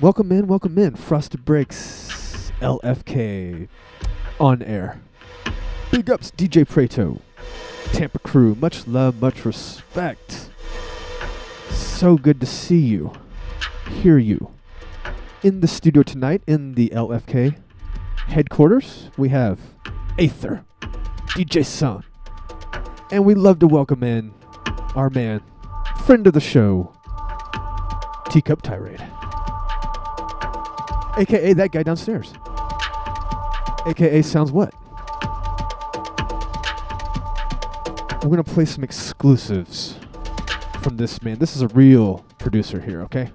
Welcome in, welcome in. Frosted Breaks LFK on air. Big ups, DJ Prato. Tampa crew, much love, much respect. So good to see you, hear you. In the studio tonight, in the LFK headquarters, we have Aether, DJ Sun, and we love to welcome in our man, friend of the show, Teacup Tirade, aka that guy downstairs, aka Sounds What. We're gonna play some exclusives from this man. This is a real producer here, okay?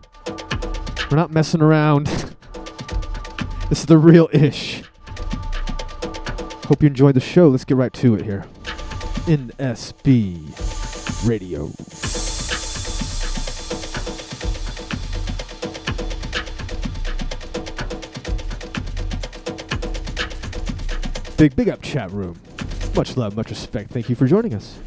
We're not messing around. this is the real ish. Hope you enjoyed the show. Let's get right to it here. NSB Radio. Big, big up chat room. Much love, much respect. Thank you for joining us.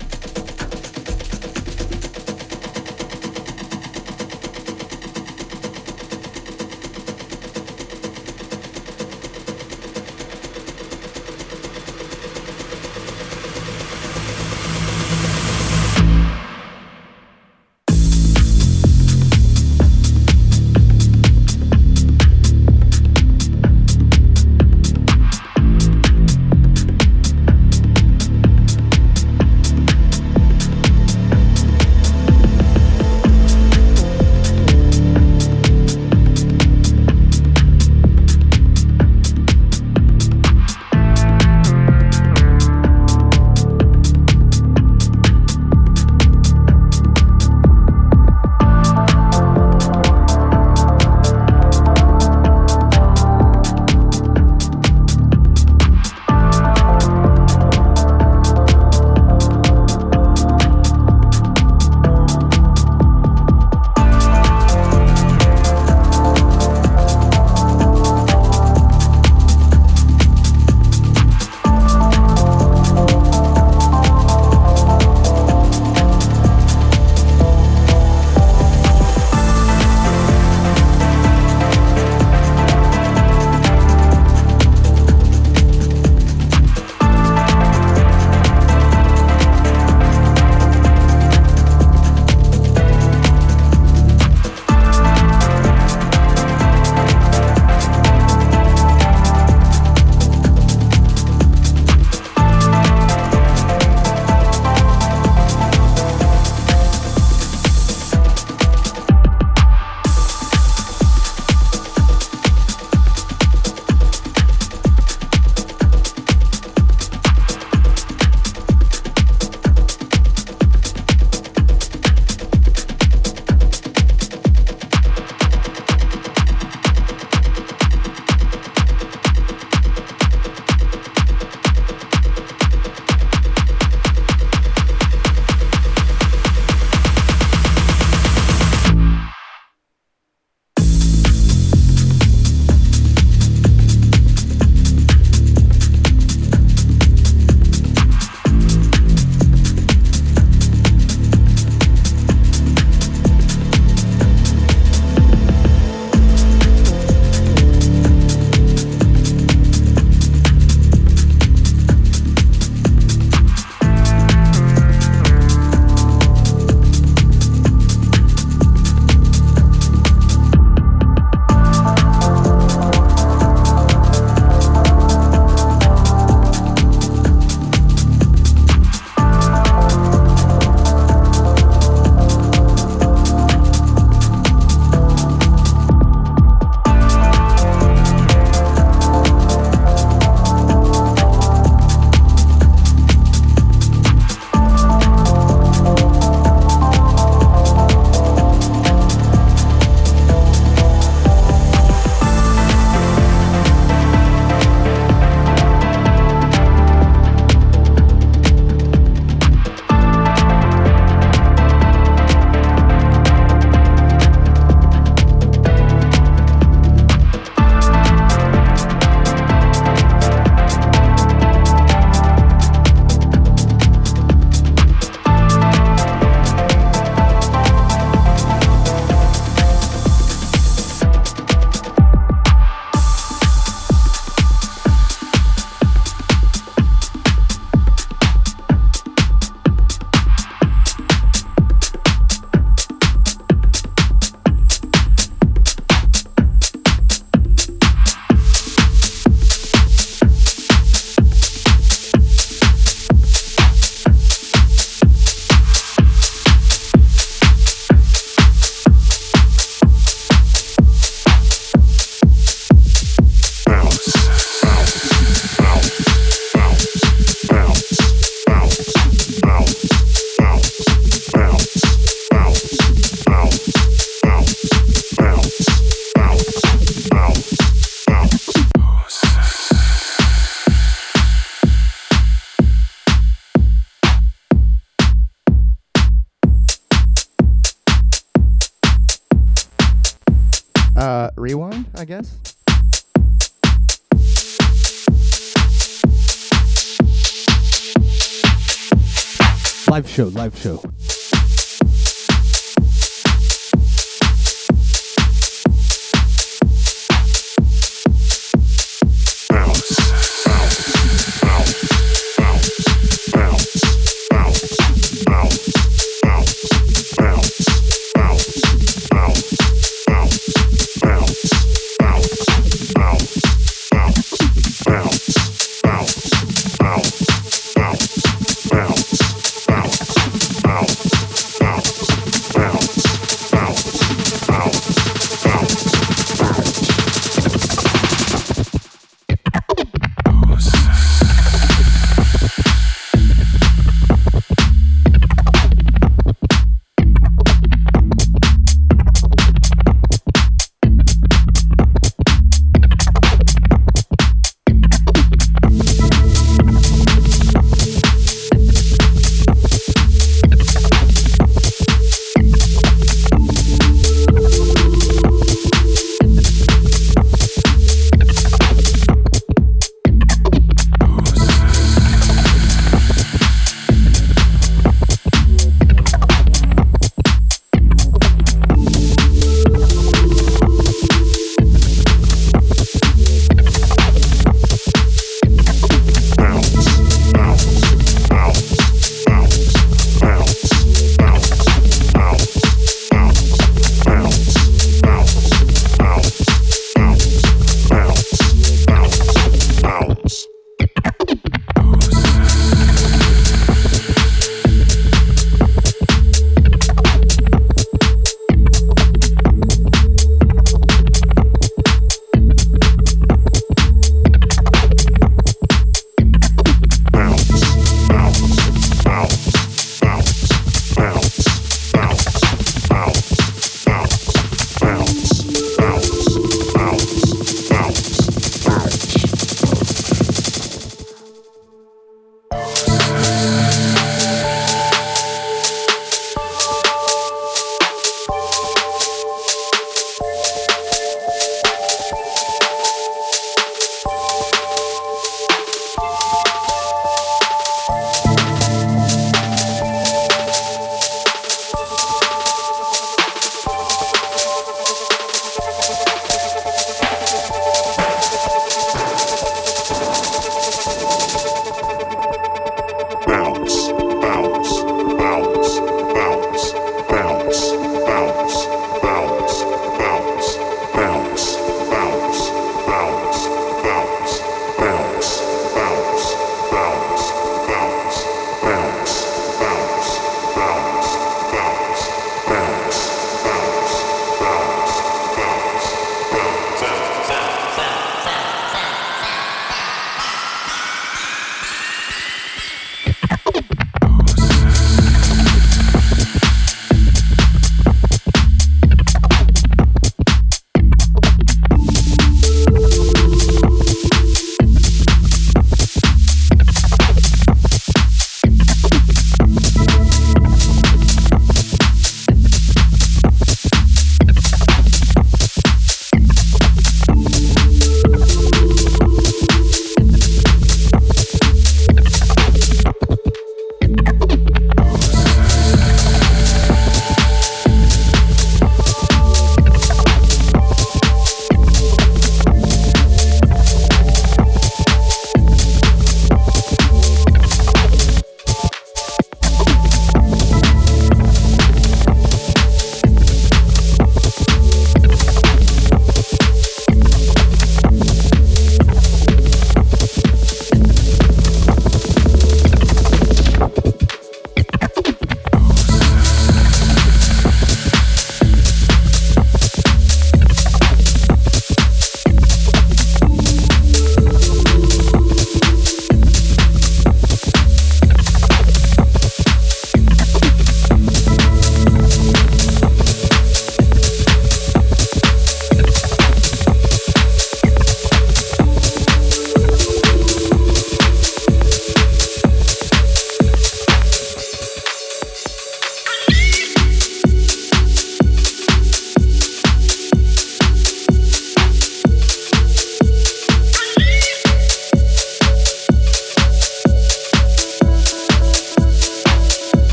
Show, live show.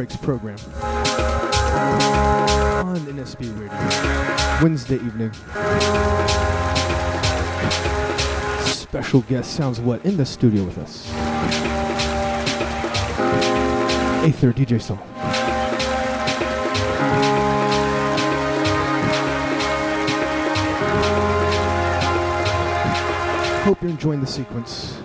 Breaks program on NSB Radio, Wednesday evening. Special guest sounds what in the studio with us. Aether DJ Soul. Hope you're enjoying the sequence.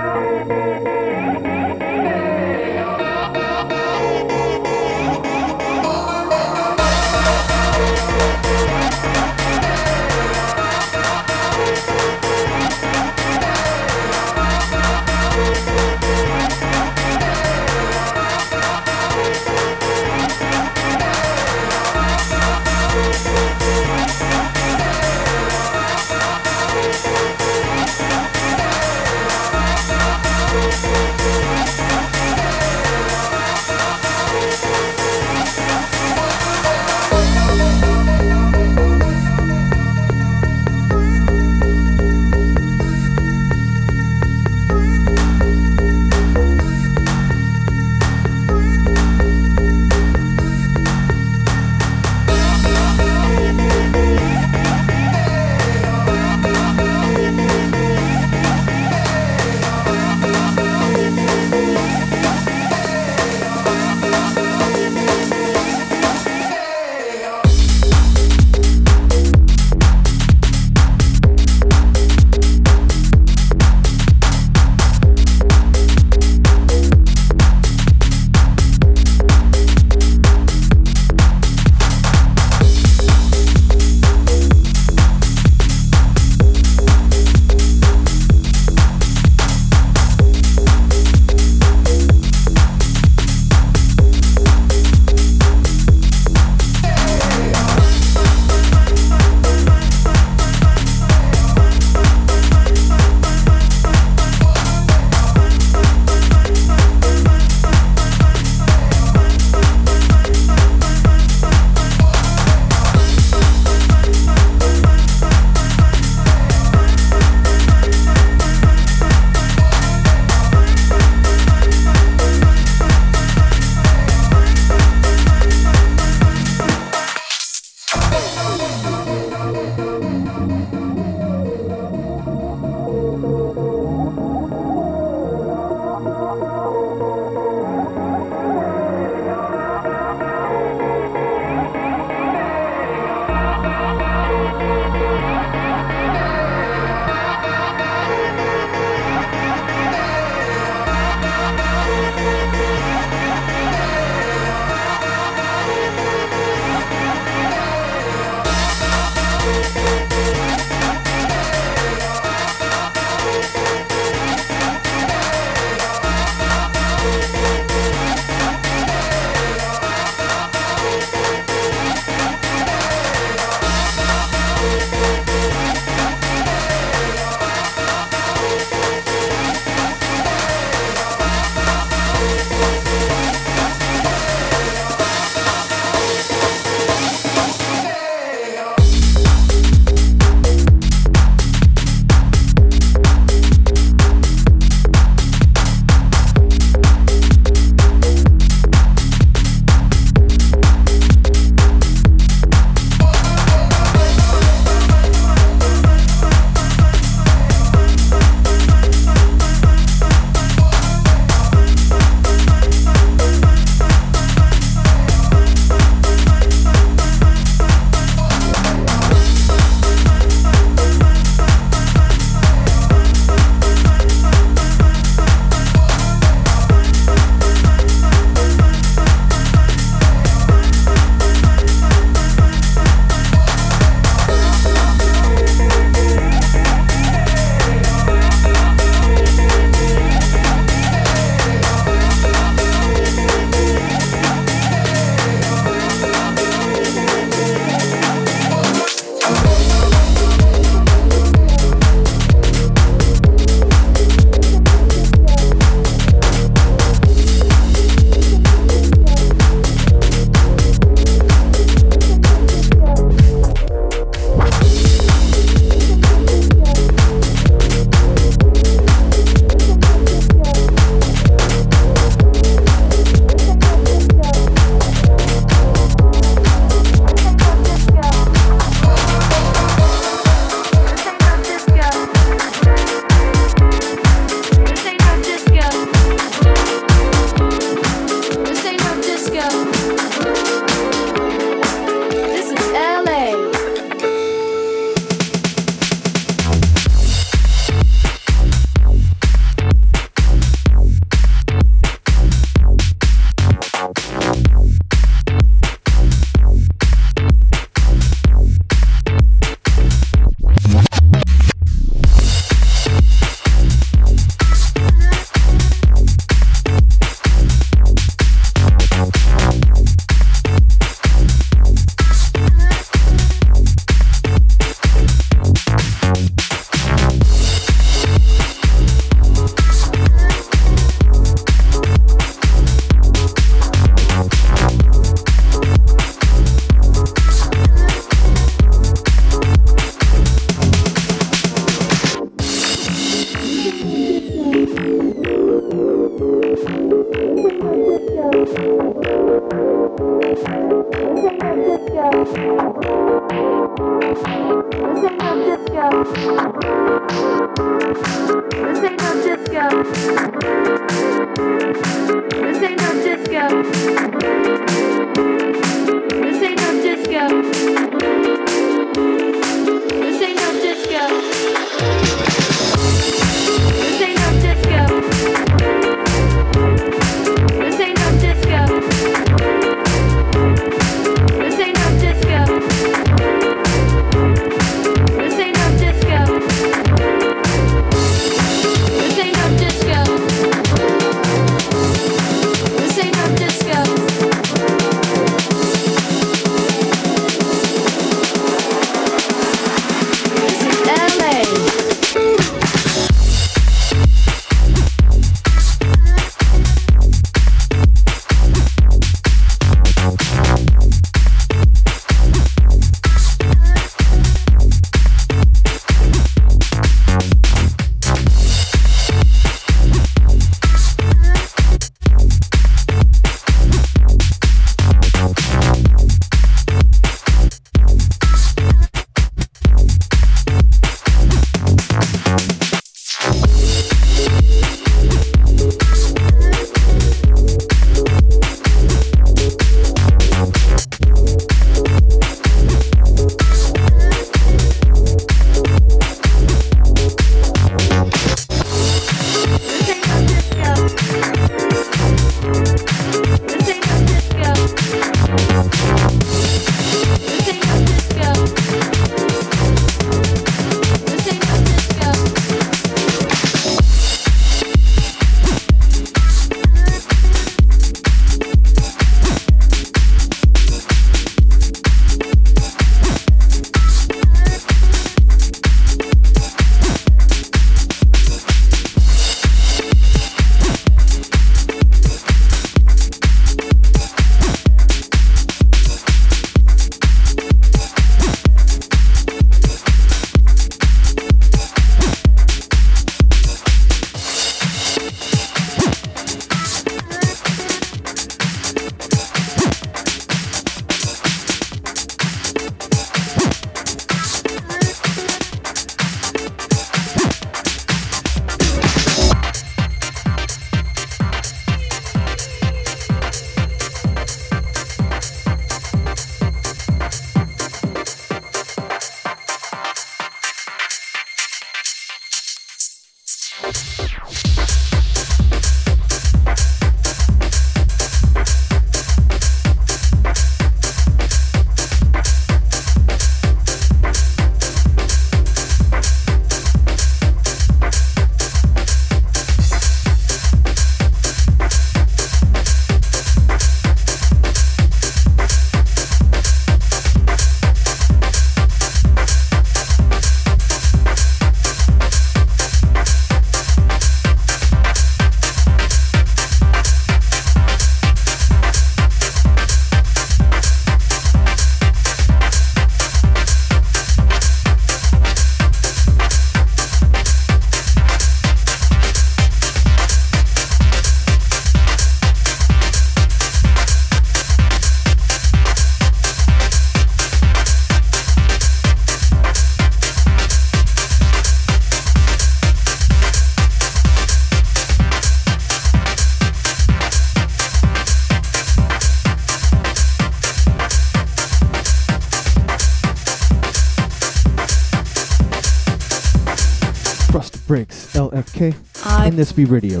Be radio?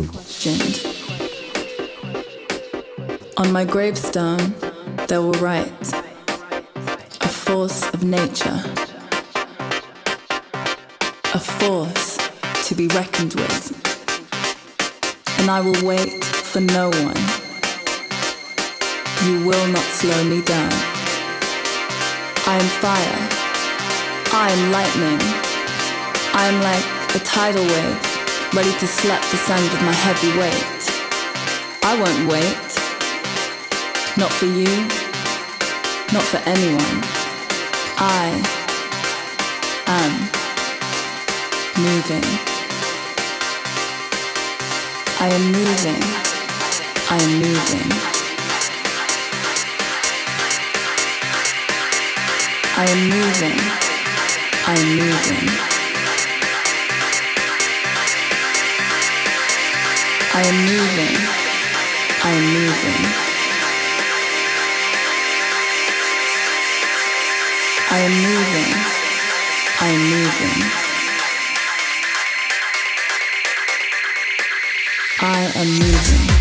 On my gravestone, they will write a force of nature, a force to be reckoned with. And I will wait for no one. You will not slow me down. I am fire. I am lightning. I am like a tidal wave ready to slap the sand with my heavy weight. I won't wait. Not for you, not for anyone. I am moving. I am moving. I am moving. I am moving. I am moving. I am moving. I am moving. I am moving. I am moving. I am moving.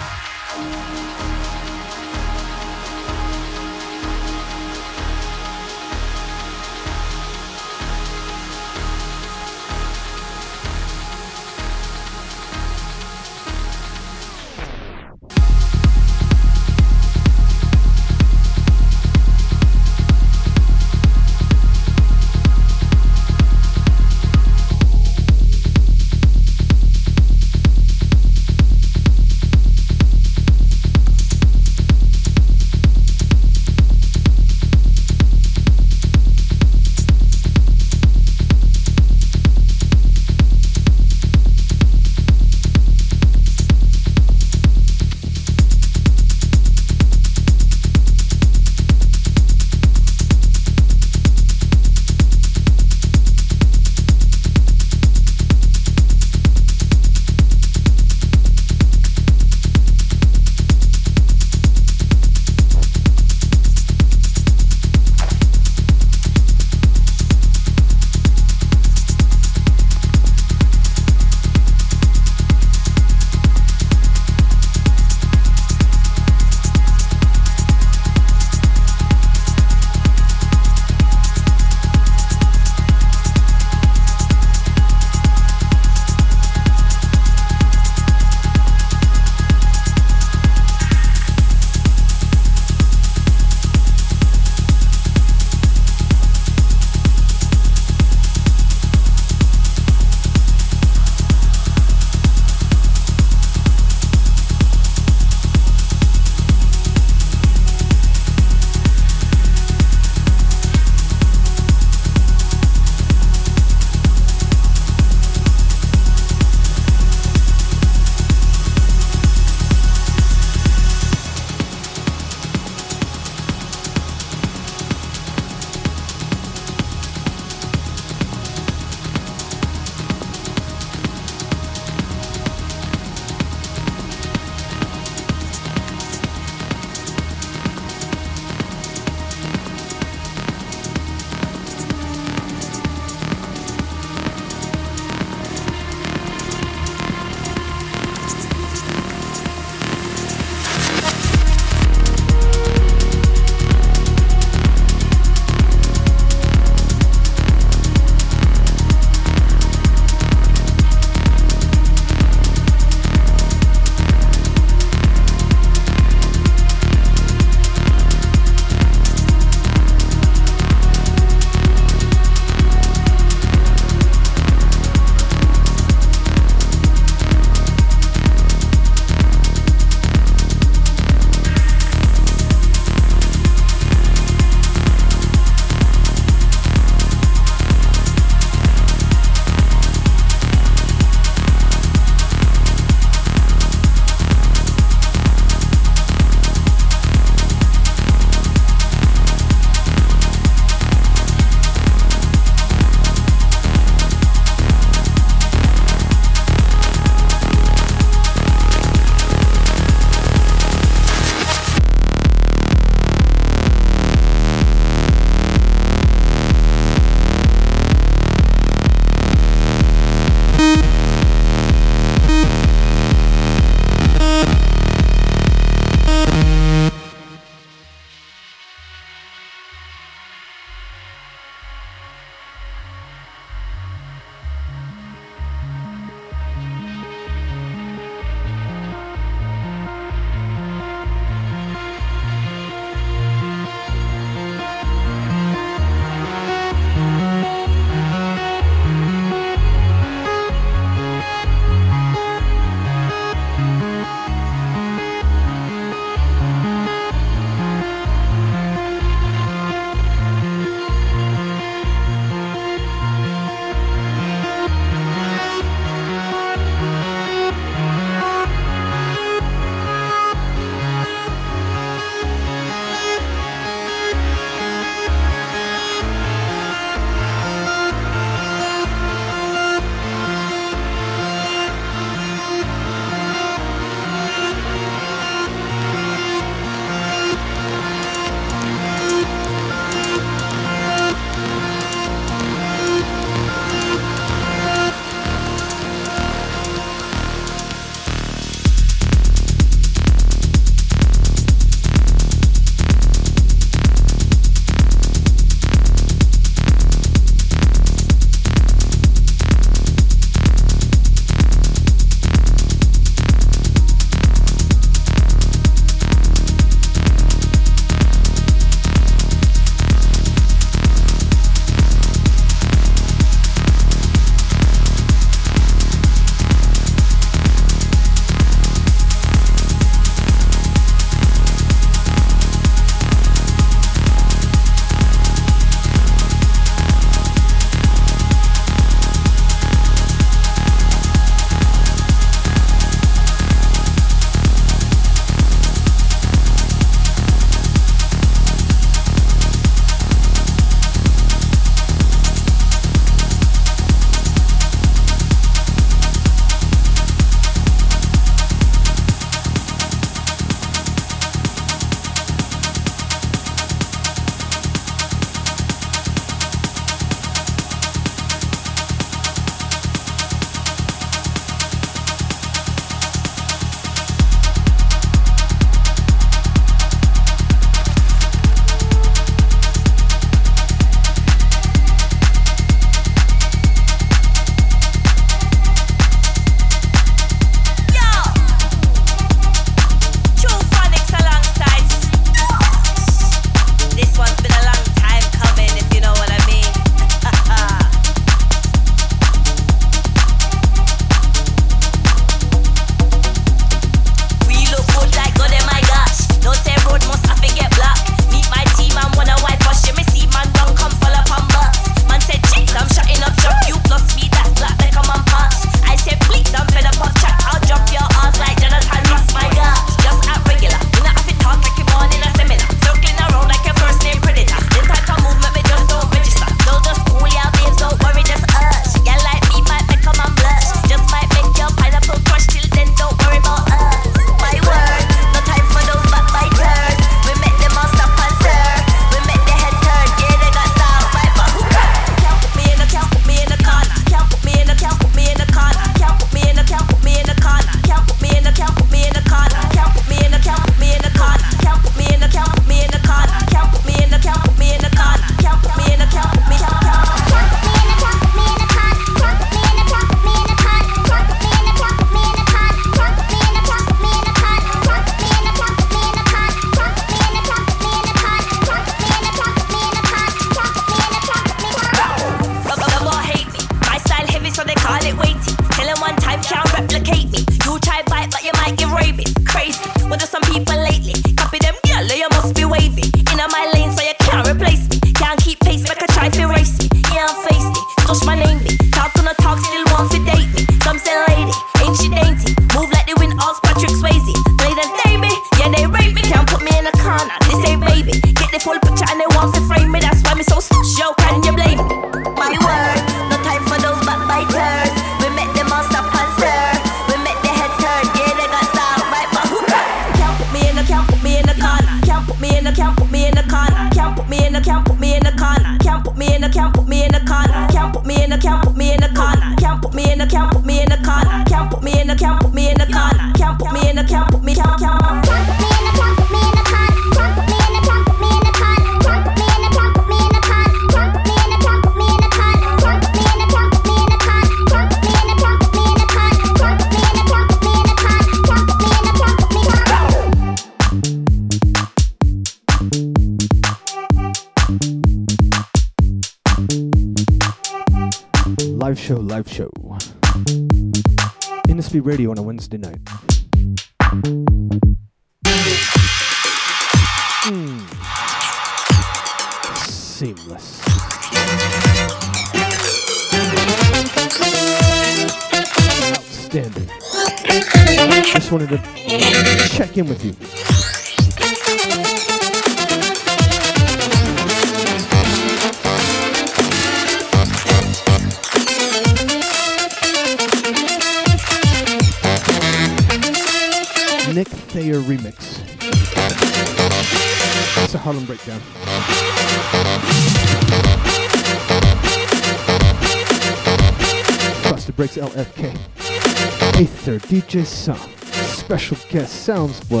Sounds what?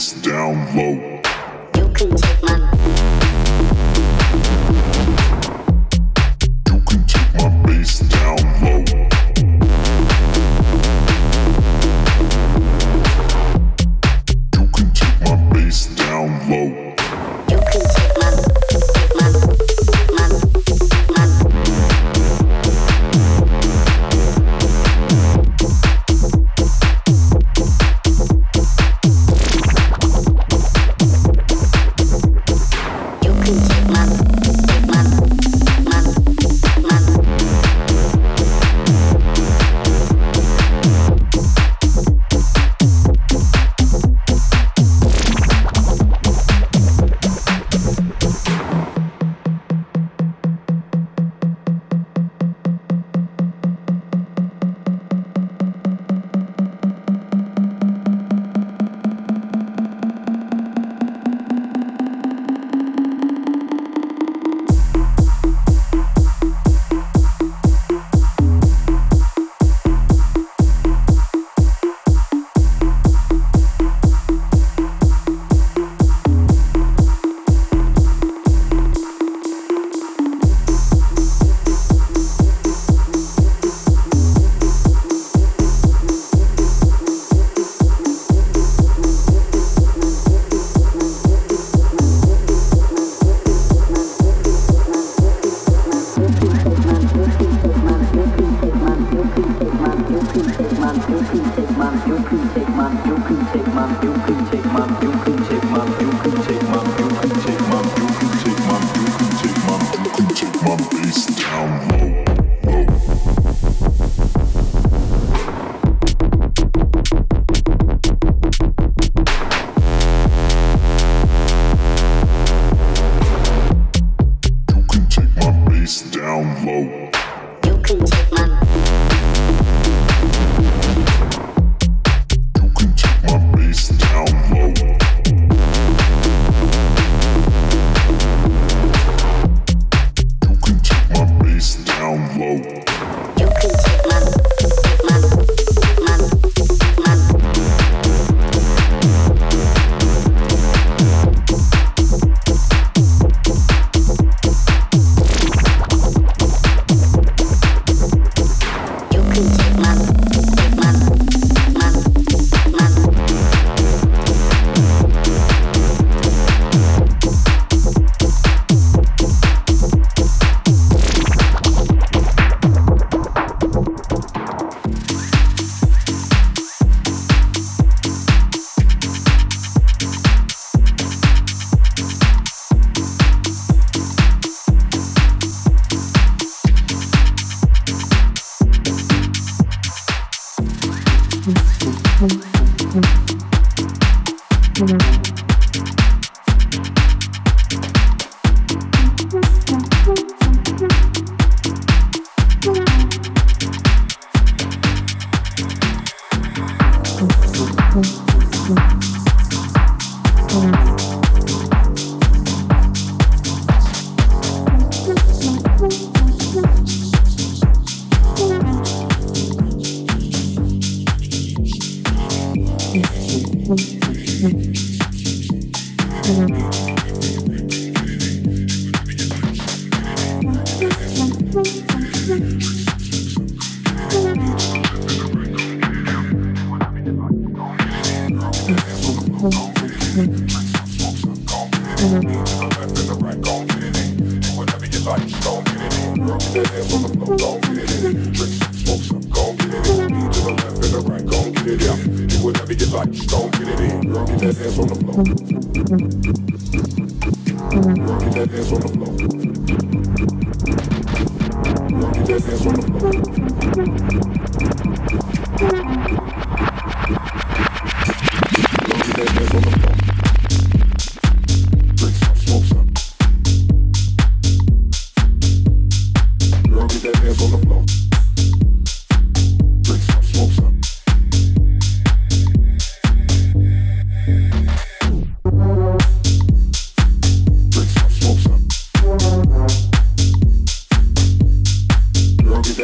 bass down low.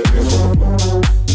Dead.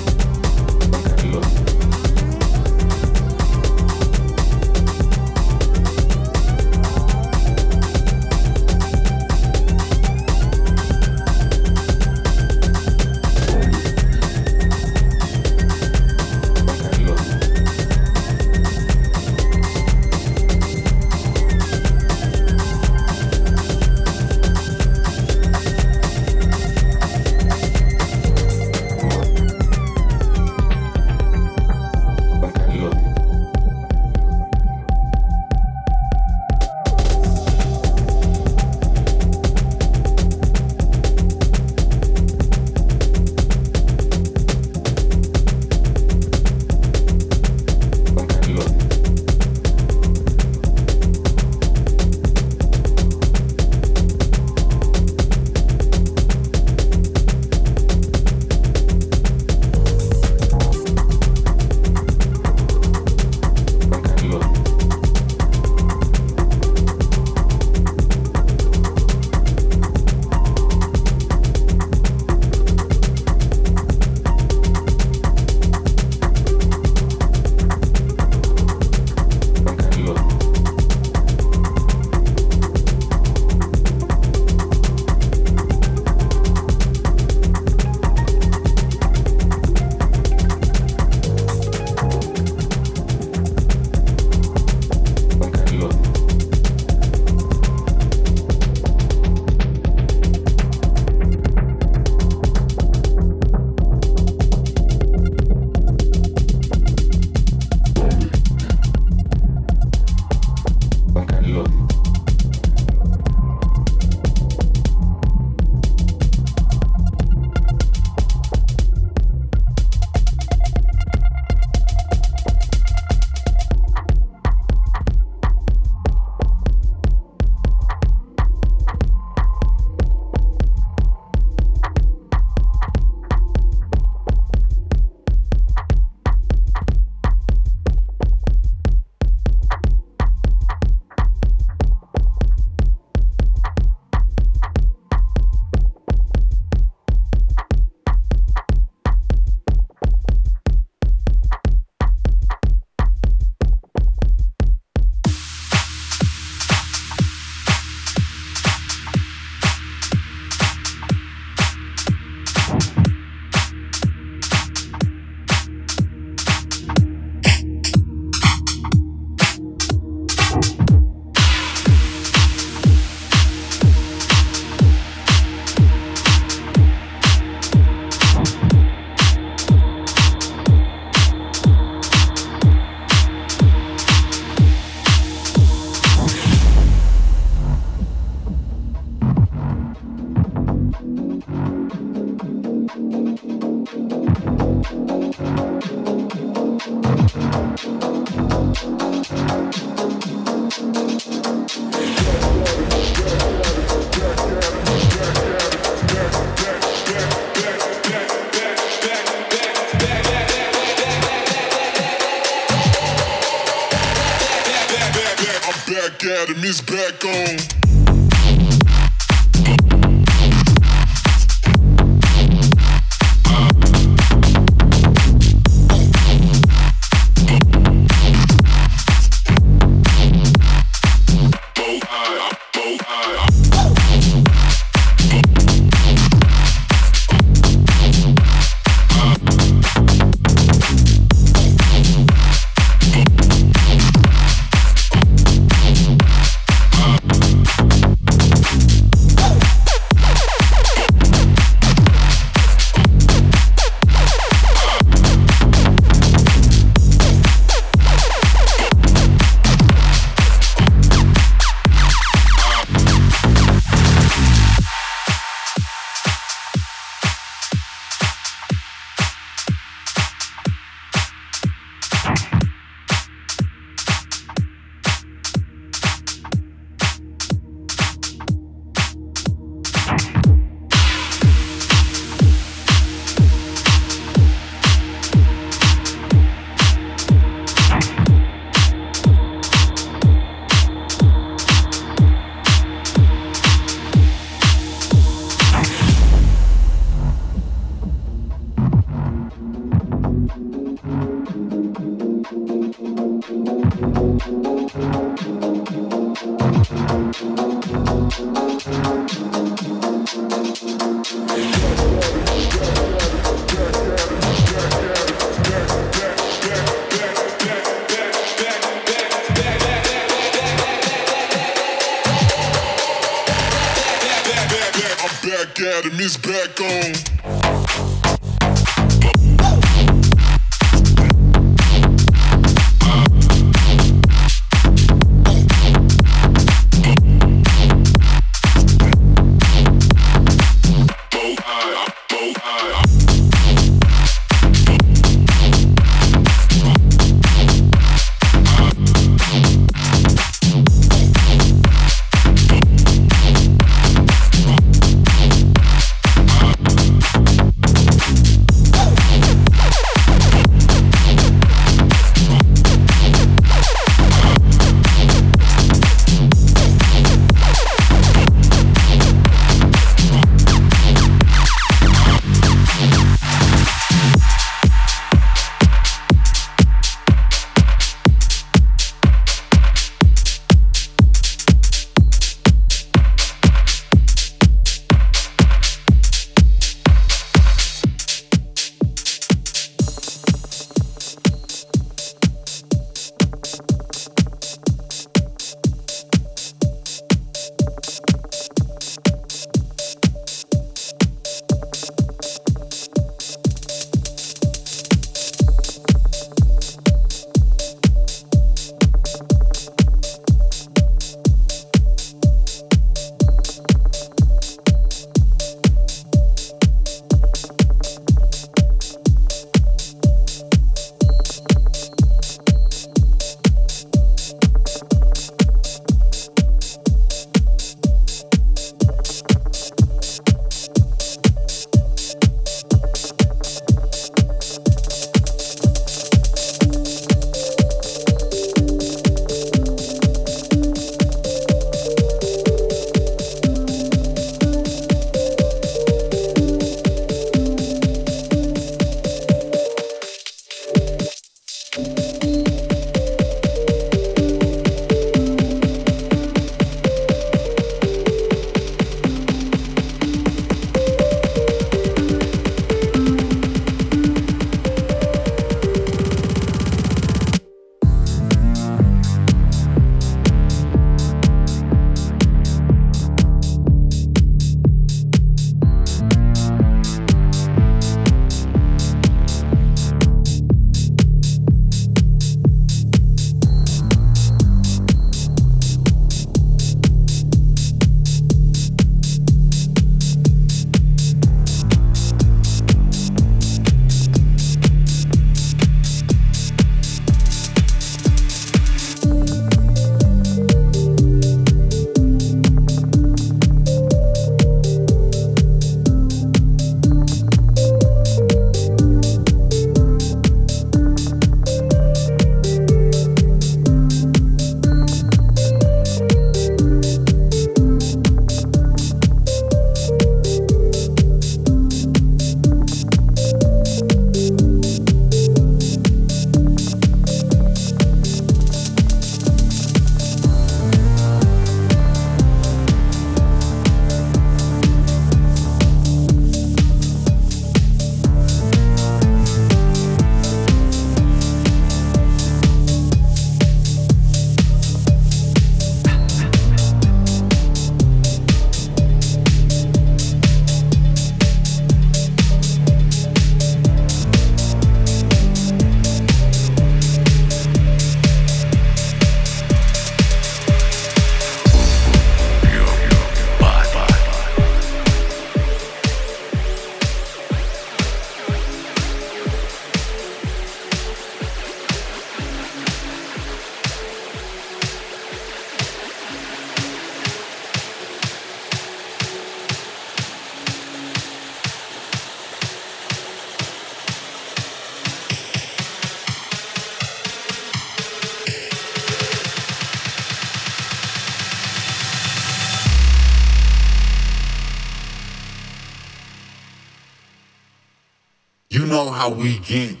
How we get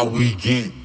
how we get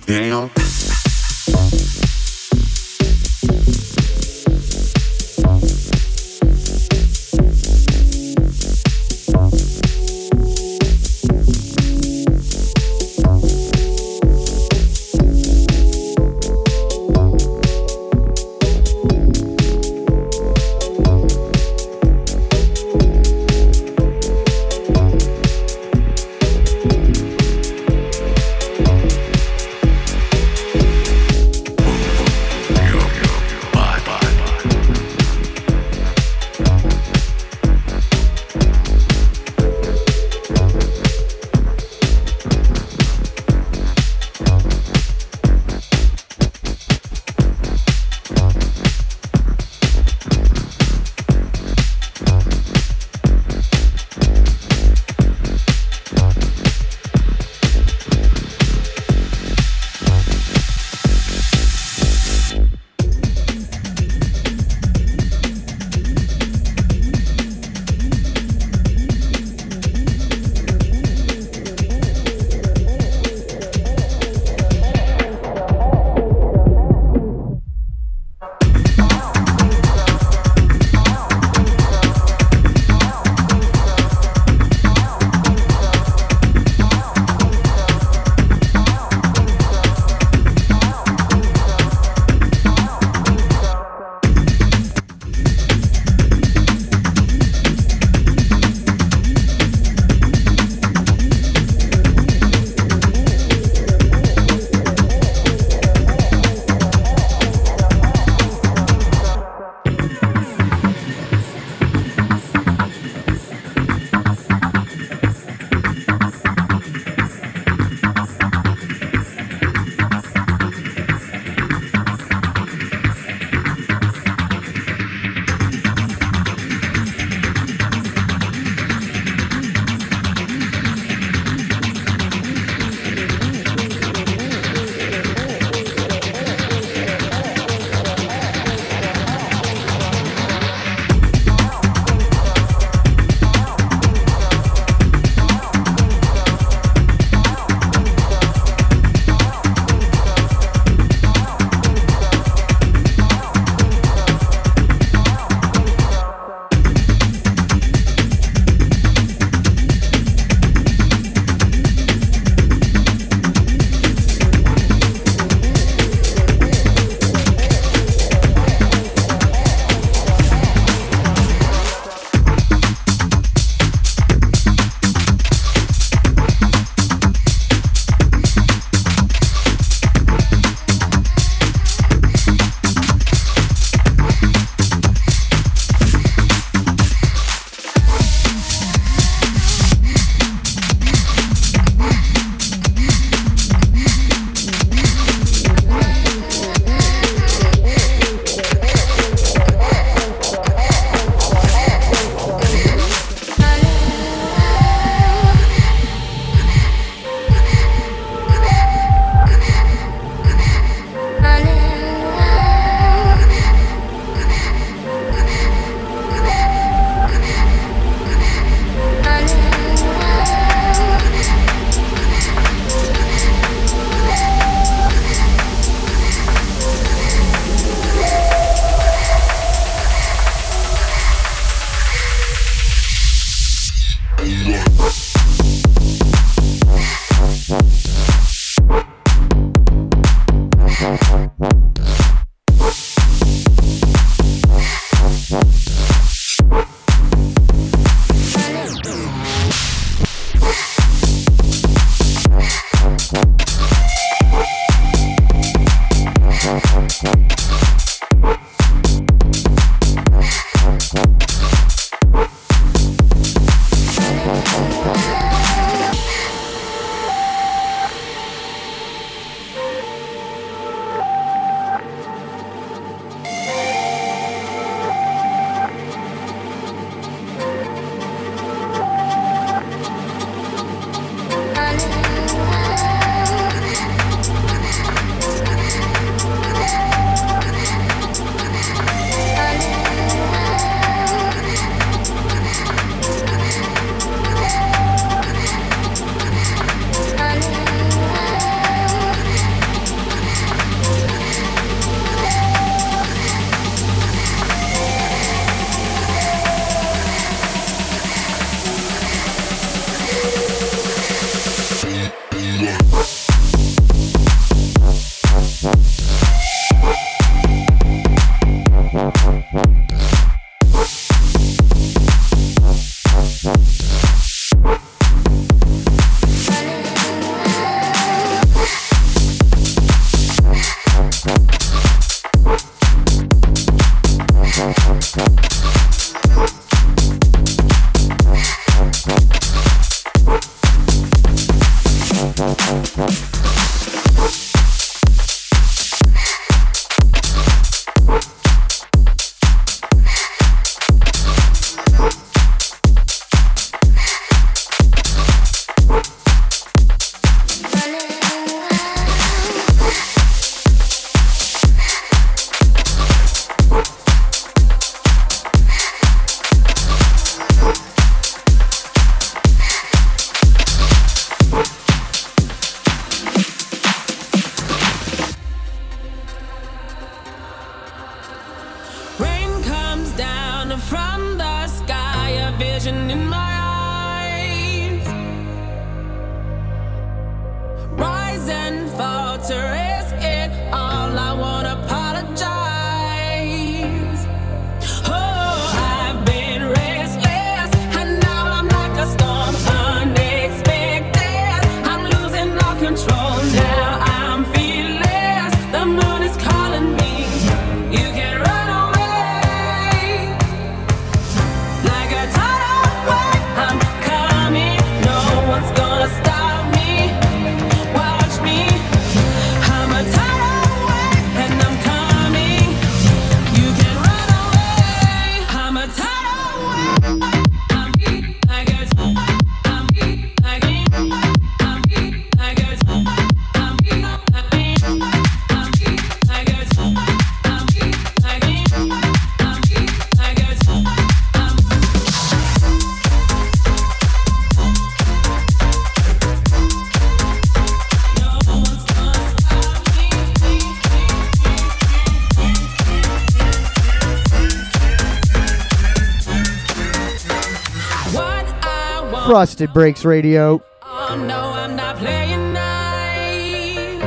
Frosted Breaks Radio. Oh no, I'm not playing nice.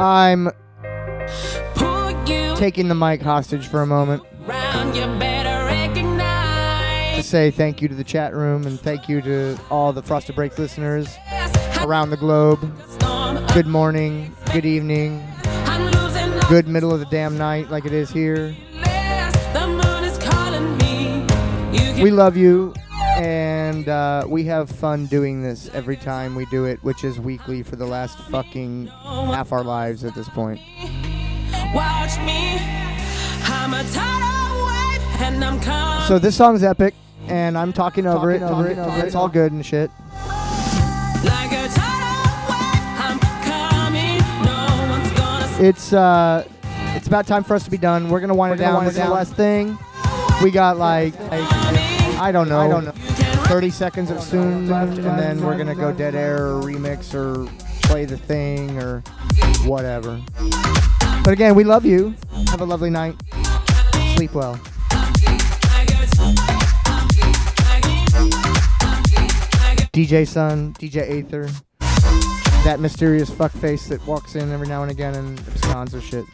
I'm taking the mic hostage for a moment you to say thank you to the chat room and thank you to all the Frosted Breaks listeners around the globe. Good morning, good evening, I'm losing all good middle of the damn night like it is here. less. The moon is calling me. You can We love you and uh, we have fun doing this every time we do it, which is weekly for the last fucking half our lives at this point. watch me. I'm a tidal wave and I'm coming. So this song's epic, and I'm talking over it. Over it. Over it. It's all good and shit. like a tidal wave, No It's uh, it's about time for us to be done. We're gonna wind it down. This is the last thing. We got like, like I don't know, I don't know, 30 seconds of soon and then we're gonna go dead air or remix or play the thing or whatever. But again, we love you. Have a lovely night. Sleep well. DJ Sun, DJ Aether, that mysterious fuckface that walks in every now and again and absconds or shit.